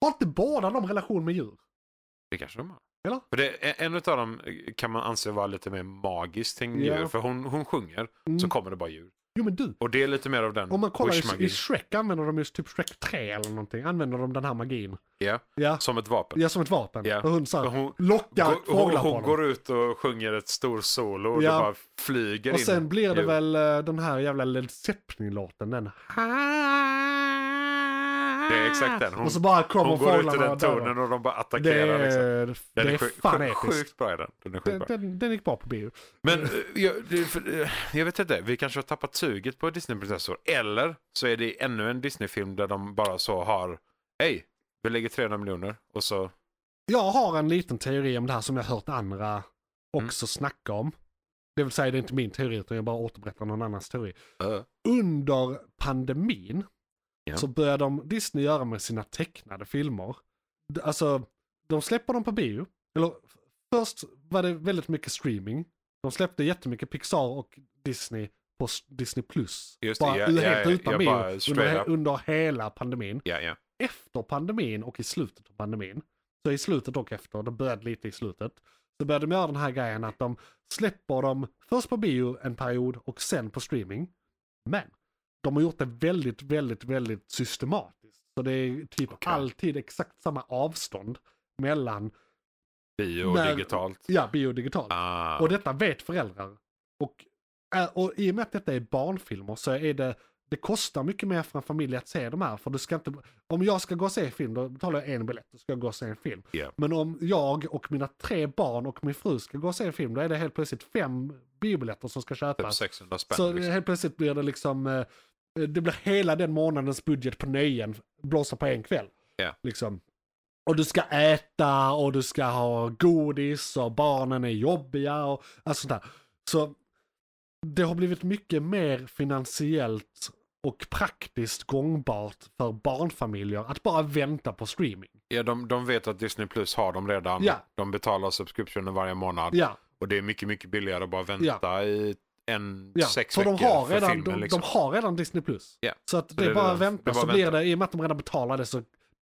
har inte båda de relation med djur? Det kanske de har. Eller? För det, en av dem kan man anse vara lite mer magiskt Ja. djur. För hon, hon sjunger, Mm. så kommer det bara djur. Jo men du, Och det är lite mer av den om man kollar i, i Shrek använder de just typ Shrek 3 eller någonting. Använder de den här magin. Ja, Ja, som ett vapen. ja som ett vapen. Ja. Och hon så här, Hon, lockar hon, på hon dem. går ut och sjunger ett stor solo och Ja. det bara flyger Och in. sen blir det djur. väl eh, den här jävla Led Zeppelin-låten. Den. Det är exakt den. Hon, och så bara kommer hon går ut i den tonen och de bara Det attackerar. liksom. är, Den det är sjuk- fan sjuk- episkt. Sjukt bra är den. Den är Den, den, den gick bra på bio. Men eh, jag, det, eh, jag vet inte, vi kanske har tappat suget på Disneyprinsessor. Eller så är det ännu en Disney-film där de bara så har, hej, vi lägger 300 miljoner och så, Jag har en liten teori om det här som jag hört andra Mm. också snacka om. Det vill säga det är inte min teori utan jag bara återberättar någon annans teori. uh, Under pandemin Ja. så började de Disney göra med sina tecknade filmer. Alltså, de släpper dem på bio. Eller först var det väldigt mycket streaming. De släppte jättemycket Pixar och Disney på Disney+. Plus. Just det, bara, ja, helt ja, utan ja, bio bara under, under hela pandemin. Efter pandemin och i slutet av pandemin, så i slutet och efter, det började lite i slutet, så började de göra den här grejen att de släpper dem först på bio en period och sen på streaming. Men de har gjort det väldigt, väldigt, väldigt systematiskt. Så det är typ Okej. alltid exakt samma avstånd mellan Bio och När- digitalt. ja, bio och digitalt. Ah. Och detta vet föräldrar. Och, äh, och i och med att detta är barnfilmer så är det, det kostar mycket mer för en familj att se de här. För du ska inte, om jag ska gå och se en film, då betalar jag en biljett och ska gå och se en film. Ja. Men om jag och mina tre barn och min fru ska gå och se en film, då är det helt plötsligt fem biobiljetter som ska Typ köpas. 600 spänn. så liksom. helt plötsligt blir det liksom, eh, det blir hela den månadens budget på nöjen blåsa på en kväll. Ja. Liksom. Och du ska äta och du ska ha godis och barnen är jobbiga och allt sånt där. Så det har blivit mycket mer finansiellt och praktiskt gångbart för barnfamiljer att bara vänta på streaming. Ja, de, de vet att Disney Plus har dem redan. Ja. De betalar subscriptionen varje månad. Ja, Och det är mycket, mycket billigare att bara vänta i en ja. sex för de har, för redan, filmen. de, liksom. de har redan Disney+. Plus. Ja. Så att det, det är bara att vänta så blir det, i och med att de redan betalar det så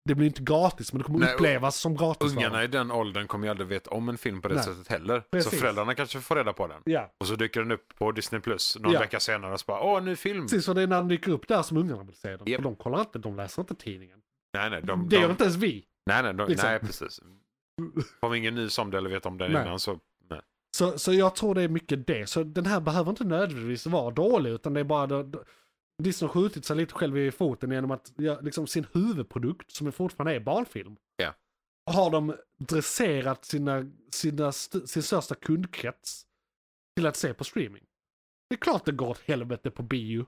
det blir inte gratis men det kommer Nej, upplevas som gratis. Ungarna i den åldern kommer ju aldrig veta om en film på det Nej. sättet heller. Precis. Så föräldrarna kanske får reda på den. Ja, Och så dyker den upp på Disney Plus någon Ja. vecka senare och så bara åh, ny film. precis. Och det är när den dyker upp där som ungarna vill se den. Japp. För de kollar inte, de läser inte tidningen. Nej, nej, de, det de, gör inte ens vi. nej, nej, de, liksom. nej, precis. Vi ingen nys om det eller vet om det innan så. Så, så jag tror det är mycket det. Så den här behöver inte nödvändigtvis vara dålig utan det är bara Disney har skjutit sig lite själv i foten genom att göra liksom sin huvudprodukt som fortfarande är barnfilm. Ja. Har de dresserat sina, sina, sin största kundkrets till att se på streaming. Det är klart det går åt helvete på bio.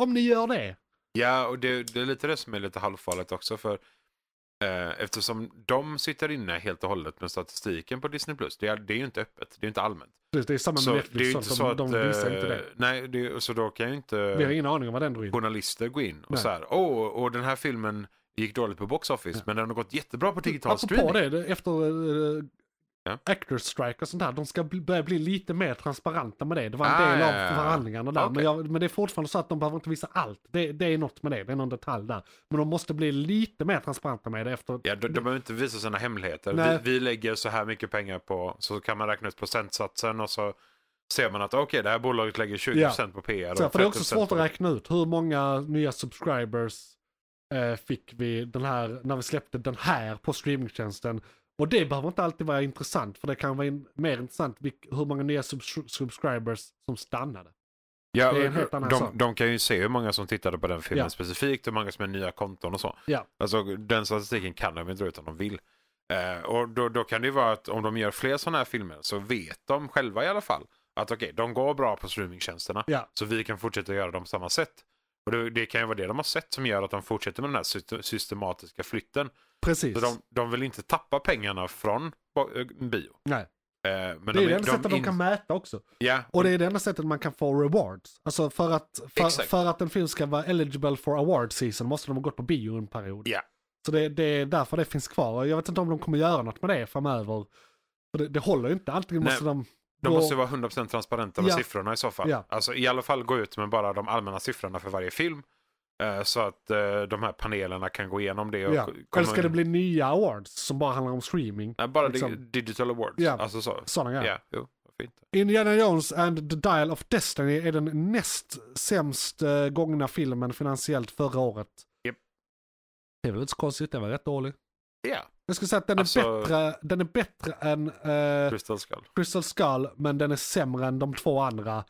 Om ni gör det. Ja, och det, det är lite det som är lite halvfarligt också. för Eftersom de sitter inne helt och hållet med statistiken på Disney+. Plus. Det är, det är ju inte öppet, det är inte allmänt. Det det är samma med Så det är Netflix, så inte så att... de visar eh, inte det. Nej, det, så då kan ju inte Vi har ingen aning om vad den in. journalister gå in och Nej. så här, åh, och den här filmen gick dåligt på box office, Ja. men den har gått jättebra på digital Apropå streaming. det, det, efter uh, Ja. Actors Strike och sånt där, de ska bli, börja bli lite mer transparenta med det. Det var en Ah, del ja, av ja, ja. förhandlingarna där. Men, Okej. jag, men det är fortfarande så att de behöver inte visa allt. Det, det är något med det, det är någon detalj där. Men de måste bli lite mer transparenta med det efter... Ja, de, de behöver inte visa sina hemligheter. Vi, vi lägger så här mycket pengar på, så kan man räkna ut procentsatsen och så ser man att okej, det här bolaget lägger 20% på PR. Så, för det är också 30% svårt på- att räkna ut hur många nya subscribers eh, fick vi den här, när vi släppte den här på streamingtjänsten. Och det behöver inte alltid vara intressant, för det kan vara in, mer intressant hur många nya subs- subscribers som stannade. Ja, de, de kan ju se hur många som tittade på den filmen Ja. specifikt, hur många som är nya konton och så. Ja. Alltså den statistiken kan de inte dra ut om de vill. Eh, och då, då kan det ju vara att om de gör fler sådana här filmer så vet de själva i alla fall att okej, de går bra på streamingtjänsterna. Ja. Så vi kan fortsätta göra dem på samma sätt. Och det, det kan ju vara det de har sett som gör att de fortsätter med den här syste- systematiska flytten. Precis. Så de, de vill inte tappa pengarna från eh, bio. Nej. Eh, men Det är de, det enda sättet de in- kan mäta också. Ja, Och det är det enda sättet man kan få rewards. Alltså för att, för, för att en film ska vara eligible for award season måste de ha gått på bio en period. Ja. Så det, det är därför det finns kvar. Jag vet inte om de kommer göra något med det framöver. För det, det håller ju inte. Antingen Nej, måste de... De gå- måste ju vara 100% transparenta med Ja. siffrorna i så fall. Ja. Alltså i alla fall gå ut med bara de allmänna siffrorna för varje film. eh, Så att eh, de här panelerna kan gå igenom det. Och Ja. komma Eller ska det in- bli nya awards som bara handlar om streaming? Nej, bara liksom- di- digital awards. Ja. Alltså så. Sådana Ja, grejer. jo, inte? Indiana Jones and the Dial of Destiny är den näst sämst eh, gångna filmen finansiellt förra året. Japp. Det är väl inte så konstigt, den var rätt dålig. Ja, Jag skulle säga att den är, Alltså- bättre, den är bättre än eh, Crystal Skull. Crystal Skull, men den är sämre än de två andra.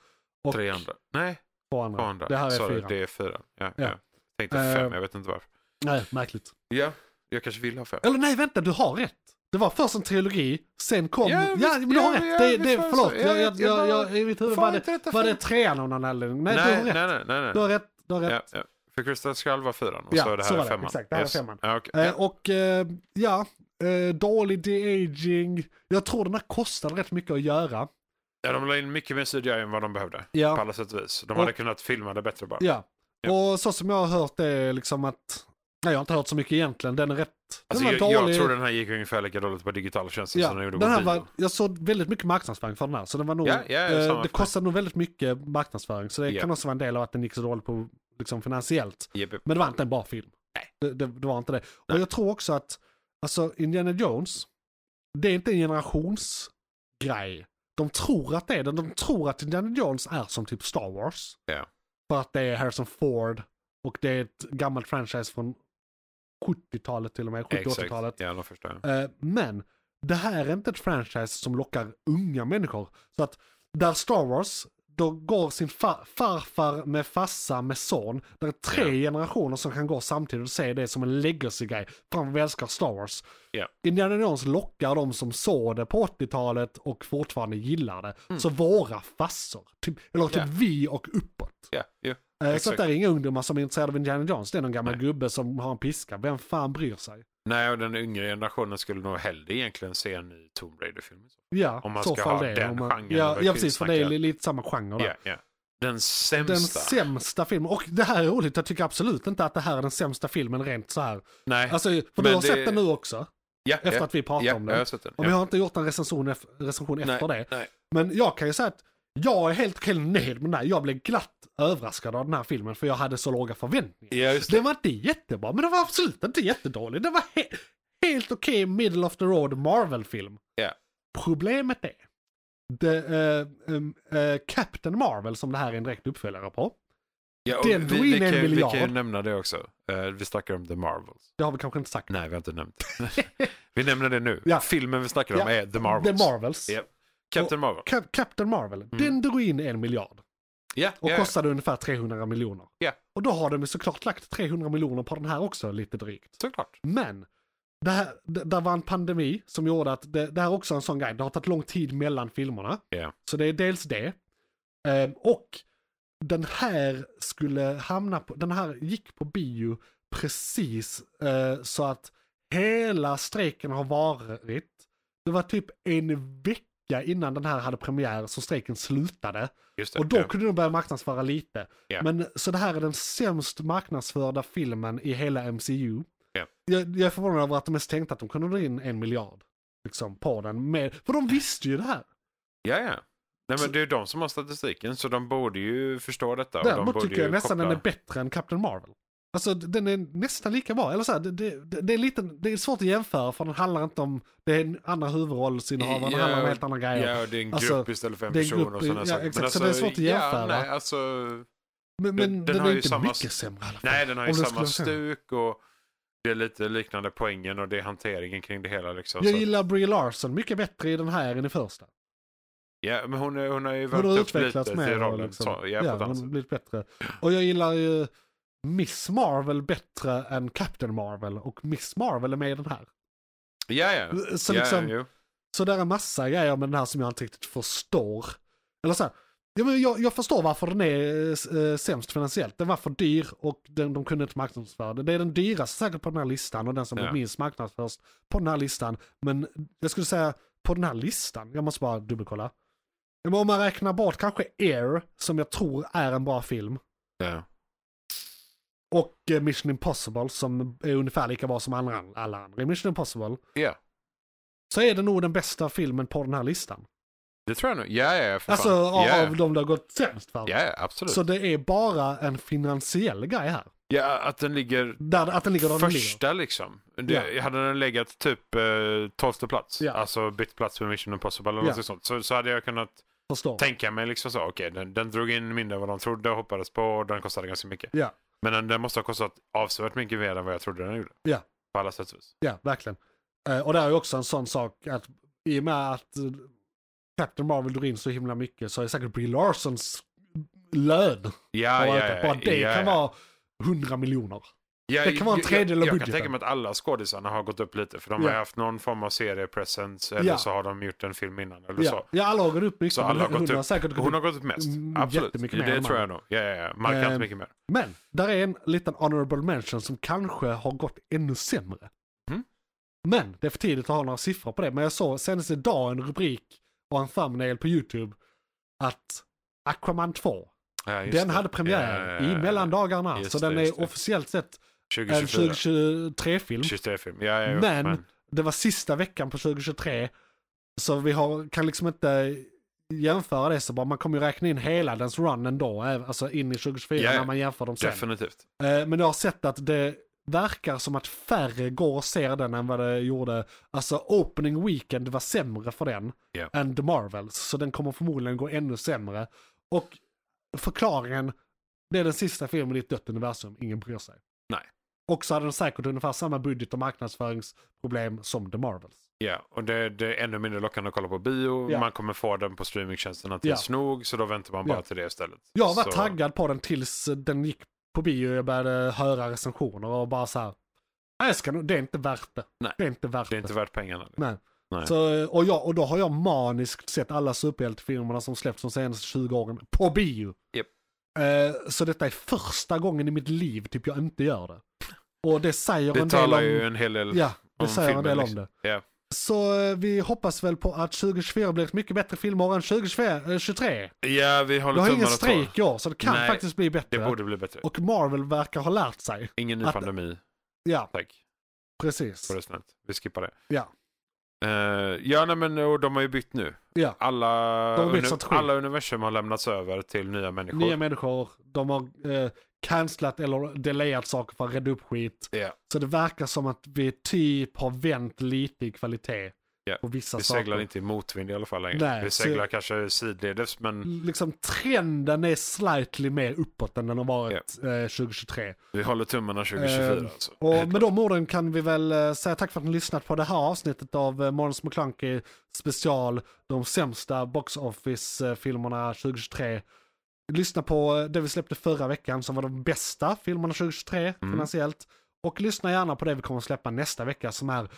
Och 300. Nej, Två andra. 200. Det här är Sorry, fyra. Det är fyra. Ja, Ja. ja. Tänkte Eh, fem, jag vet inte varför. Nej, märkligt. Ja, jag kanske vill ha fem. Eller nej, vänta, du har rätt. Det var först en trilogi, sen kom... Ja, Ja, men du har ja, rätt. ja, det, det, förlåt, jag, Jag- jag, jag i mitt huvud var det, var det trean av någon anledning. Nej, nej, du har rätt. nej, nej, nej, nej. Du har rätt. Du har rätt. Ja. För Crystal Skull var fyran och Ja, så är det här så var det. femman. Exakt, det här är femman. Ja, okej. Eh, och eh, ja, eh, dålig de-aging. Jag tror den här kostade rätt mycket att göra. Ja, de la in mycket mer CGI än vad de behövde. På Ja, alla sätt och vis. De Och- hade kunnat filma det bättre bara. ja. Ja. Och så som jag har hört det är liksom att Nej, jag har inte hört så mycket egentligen. Den är rätt... Den Alltså, var jag, jag dålig. tror den här gick ungefär lika dåligt på digital tjänster Ja, som den gjorde den på här bio. var, jag såg väldigt mycket marknadsföring för den här. Så den var nog, Ja, ja, eh, det kostade nog väldigt mycket marknadsföring. Så det kan också vara en del av att den gick så dåligt på liksom, finansiellt. Japp. Men det var inte en bra film. Nej. Det, det, det var inte det. Nej. Och jag tror också att, alltså Indiana Jones, det är inte en generationsgrej. De tror att det är det. De tror att Indiana Jones är som typ Star Wars. Ja. För att det är Harrison Ford och det är ett gammalt franchise från 70-talet till och med, 70-80-talet. Exakt, ja, de förstår. Eh, men det här är inte ett franchise som lockar unga människor. Så att där Star Wars, då går sin fa- farfar med farsa med son. Det är tre generationer som kan gå samtidigt och se det som en legacy-grej. Fan vad vi älskar Star Wars. Ja. Indiana Jones lockar de som såg det på 80-talet och fortfarande gillar det. Så våra farsor, typ, eller typ Mm. Ja. vi och uppåt. Eh, Så att det är inga ungdomar som är intresserade av Indiana Jones. Det är någon gammal Nej. gubbe som har en piska. Vem fan bryr sig? Nej, och den yngre generationen skulle nog hellre egentligen se en ny Tomb Raider-film. Ja, Om man så ska fall ha det. den man, genren ja, ja, precis. För det är lite samma genre där. Ja, ja. Den sämsta. Den sämsta filmen. Och det här är roligt. Jag tycker absolut inte att det här är den sämsta filmen rent så här. Nej. Alltså, för du har det- sett den nu också. ja, Efter ja, att vi pratade ja, om den. den. Och vi har inte gjort en recension, recension efter nej, det. Nej. Men jag kan ju säga att jag är helt okej nöjd med den här. Jag blev glatt överraskad av den här filmen för jag hade så låga förväntningar. Ja, det. Den var inte jättebra, men den var absolut inte jättedålig. Den var he- helt okej middle of the road Marvel-film. Ja. Problemet är, det, eh, em, eh, Captain Marvel som det här är en direkt uppföljare på. Ja, Den vi, drog in vi, en kan, vi miljard. kan ju nämna det också. Eh, vi snackar om The Marvels. Det har vi kanske inte sagt. Nej, vi har inte nämnt (laughs) vi nämner det nu. Ja. Filmen vi snackar om Ja, är The Marvels. The Marvels. Ja. Captain Marvel. Cap- Captain Marvel, den drog in en miljard. Ja, Och ja, kostade ungefär 300 miljoner. Ja. Och då har de såklart lagt 300 miljoner på den här också, lite drygt. såklart. Men, det här, det, där var en pandemi som gjorde att det, det här är också en sån grej. Det har tagit lång tid mellan filmerna. Ja. Så det är dels det. Ehm, och den här skulle hamna på, den här gick på bio precis eh, så att hela strejken har varit. Det var typ en vecka innan den här hade premiär så strejken slutade. Det. Och då ja. kunde de börja marknadsföra lite. Ja. Men så det här är den sämst marknadsförda filmen i hela MCU. Ja. Jag, jag är förvånad över att de ens tänkte att de kunde dra in en miljard. Liksom på den. Med, för de visste ju det här. Ja, ja. Nej, men det är ju de som har statistiken, så de borde ju förstå detta. de Däremot borde tycker jag nästan koppla... den är bättre än Captain Marvel. Alltså den är nästan lika bra. Eller så här, det, det, det, är lite, det är svårt att jämföra för den handlar inte om, det är en annan huvudrollsinnehavare, den Ja, handlar om helt andra grejer. Ja, och det är en grupp Alltså, istället för en person och sådana ja, saker. exakt, så det är svårt att jämföra. Ja, nej, alltså, Men, men den- den, den har är inte samma- mycket sämre i alla fall. nej, den har ju samma stuk och det är lite liknande poängen och det är hanteringen kring det hela. Liksom, Jag så. gillar Brie Larson mycket bättre i den här än i första. Ja, men hon, hon har ju värmt upp lite mer. till rollen. Liksom, Så, ja, ja, hon har blivit bättre. Och jag gillar ju Miss Marvel bättre än Captain Marvel. Och Miss Marvel är med i den här. Ja, ja. Så ja, liksom, jo. Så där är massa grejer med den här som jag inte riktigt förstår. Eller så här, ja, jag, jag förstår varför den är äh, sämst finansiellt. Den var för dyr och den, de kunde inte marknadsföra det. Det är den dyraste säkert på den här listan och den som Ja. minst marknadsförs på den här listan. Men jag skulle säga på den här listan, jag måste bara dubbelkolla. Men om man räknar bort kanske Air, som jag tror är en bra film, Ja. Och eh, Mission Impossible som är ungefär lika bra som andra, alla andra i Mission Impossible, ja, så är det nog den bästa filmen på den här listan. det tror jag nog. Ja, ja, för Alltså fan. av, de det har gått sämst för. ja, ja, absolut. Så det är bara en finansiell grej här. Ja, att den ligger Där, att den ligger där den ligger. första liksom. Det, Hade den legat typ eh, tolfte plats, Ja. alltså bytt plats med Mission Impossible eller Ja. något sånt, så, så hade jag kunnat Förstår. tänka mig liksom så, okej, den, den drog in mindre än vad de trodde och hoppades på och den kostade ganska mycket. Ja. Men den, den måste ha kostat avsevärt mycket mer än vad jag trodde den gjorde. Ja. På alla sätt och vis. Ja, verkligen. Eh, och det är ju också en sån sak att i och med att eh, Captain Marvel drar in så himla mycket så är säkert Brie Larsons lön Ja, ja, ja, Bara det ja, kan ja. vara 100 miljoner. Ja, det kan vara en jag- tredjedel av jag, jag kan budgeten. tänka mig att alla skådisarna har gått upp lite för de Ja. har haft någon form av seriepresence eller Ja. så har de gjort en film innan eller Ja, så. ja, alla har gått upp mycket. Så alla har gått hon har upp. säkert gått Hon har gått upp mest. Absolut. det mer tror jag nog. Ja, ja, ja. Markant Eh, mycket mer. Men, där är en liten honorable mention som kanske har gått ännu sämre. Mm. Men, det är för tidigt att ha några siffror på det. Men jag såg senast idag en rubrik och en thumbnail på YouTube att Aquaman 2, Ja, den det. hade premiär i mellandagarna. Så det, den är officiellt sett en 2024. 2023-film. 23-film. Ja, ja, Men- Det var sista veckan på 2023. Så vi har, kan liksom inte jämföra det så bara. Man kommer ju räkna in hela dens run ändå. även- Alltså in i 2024 Ja, ja. när man jämför dem sen. definitivt. Eh, Men jag har sett att det verkar som att färre går och ser den än vad det gjorde. Alltså opening weekend var sämre för den Ja. än The Marvels. Så den kommer förmodligen gå ännu sämre. Och förklaringen, det är den sista filmen i ett dött universum, ingen bryr sig. Och så hade den säkert ungefär samma budget och marknadsföringsproblem som The Marvels. Ja, och det, det är ännu mindre lockande att kolla på bio. Ja. Man kommer få den på streamingtjänsterna tills nog, så då väntar man bara Ja. till det istället. Jag var så, taggad på den tills den gick på bio och jag började höra recensioner och bara så här. "Nej, Jag ska nog, det är inte värt det. Nej. Det är inte värt Det är inte värt pengarna. Nej. Nej. Så, och, jag, och då har jag maniskt sett alla superhjältefilmerna som släppts de senaste 20 åren på bio. Japp. Eh, så detta är första gången i mitt liv typ jag inte gör det. Och det säger en Det del talar om... ju en hel del Ja, det om säger en filmen, del om liksom. det. Ja. Så eh, vi hoppas väl på att 2024 blir ett mycket bättre filmår än 2023. Ja, vi håller har ingen tummarna strejk i år så det kan Nej, faktiskt bli Det bättre. borde bli bättre. Och Marvel verkar ha lärt sig. Ingen ny att- pandemi. Ja, Tack. precis. Det. Vi skippar det. Ja. Eh, ja, nej, men och de har ju bytt nu. Ja. Alla, uni- alla universum har lämnats över till nya människor. Nya människor, de har eh, cancelat eller delayat saker för att rädda upp skit. Ja. Så det verkar som att vi typ har vänt lite i kvalitet Ja, på vissa Vi saker. seglar inte i motvind i alla fall längre. Nej, vi så- seglar kanske sidledes, men Liksom trenden är slightly mer uppåt än den har varit eh, 2023. vi håller tummarna 2024 Ehm, alltså. Och Helt med de orden kan vi väl eh, säga tack för att ni lyssnat på det här avsnittet av eh, Måns McClunky special, de sämsta box office-filmerna 2023. Lyssna på eh, det vi släppte förra veckan som var de bästa filmerna 2023 Mm. finansiellt. Och lyssna gärna på det vi kommer att släppa nästa vecka som är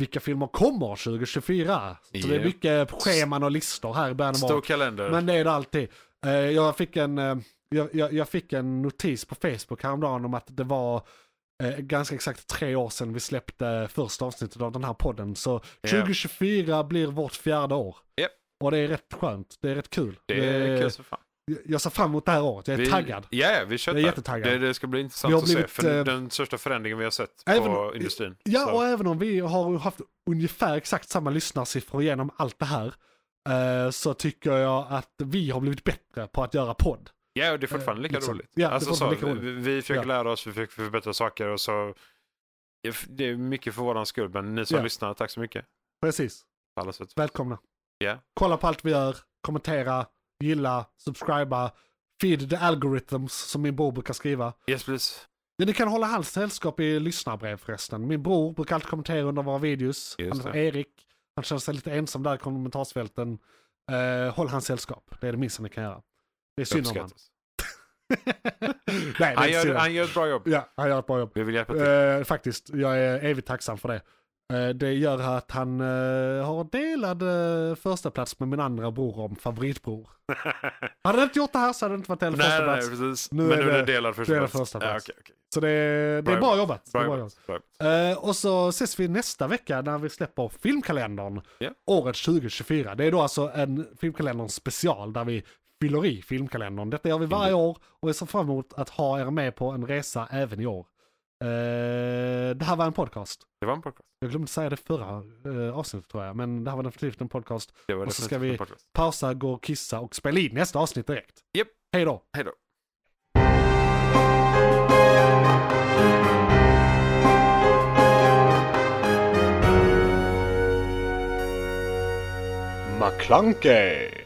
vilka filmer kommer 2024. Så det är mycket scheman och listor här i början av Stor kalender. Men det är det alltid. Eh, Jag fick en, eh, jag, jag, fick en notis på Facebook häromdagen om att det var eh, ganska exakt tre år sedan vi släppte första avsnittet av den här podden. Så Ja. 2024 blir vårt fjärde år. Japp. Och det är rätt skönt, det är rätt kul. det är kul som fan. Jag ser fram emot det här året, jag är Vi- taggad. Ja, ja, vi köttar. Jag är jättetaggad. Det, det ska bli intressant att se. blivit, För eh, den största förändringen vi har sett Även- på industrin. Ja, Så- och även om vi har haft ungefär exakt samma lyssnarsiffror genom allt det här, eh, så tycker jag att vi har blivit bättre på att göra podd. Ja, och det är fortfarande lika liksom. roligt. Ja, alltså, så, lika vi, vi försöker Ja. lära oss, vi försöker förbättra saker och så. Det är mycket för våran skull, men ni som Ja. lyssnar, tack så mycket. Precis, välkomna. Ja. Kolla på allt vi gör, kommentera, gilla, subscriba, feed the algorithms som min bror brukar skriva. Yes, please. Ja, ni kan hålla hans sällskap i lyssnarbrev förresten. Min bror brukar alltid kommentera under våra videos. Just Han heter det. Erik. Han känner sig lite ensam där i kommentarsfälten. Eh, håll hans sällskap. Det är det minsta ni kan göra. Det är synd om han. (laughs) Nej, är Han gör, han gör ett bra jobb. Ja, han gör ett bra jobb. Vi vill hjälpa till. Eh, faktiskt, jag är evigt tacksam för det. Eh, det gör att han eh, har delad eh, första plats med min andra bror om favoritbror. (laughs) Hade han inte gjort det här så hade det inte varit delad nej, första nej, plats. precis. Nu men är nu är det- delad första delad plats. första plats. Ja, okej, okej. Så det, det Bra är bra jobbat. Bra bra jobbat. Och så ses vi nästa vecka när vi släpper filmkalendern. Ja. Året 2024. Det är då alltså en filmkalendern special där vi fyller i filmkalendern. Detta gör vi varje år och jag ser fram emot att ha er med på en resa även i år. Eh, det här var en podcast. Det var en podcast. Jag glömde säga det förra eh, avsnittet tror jag, men det här var definitivt en podcast. Det var Och så ska vi-. Pausa, gå och kissa och spela in nästa avsnitt direkt. Japp. Hej då! Hej då. McClunkey!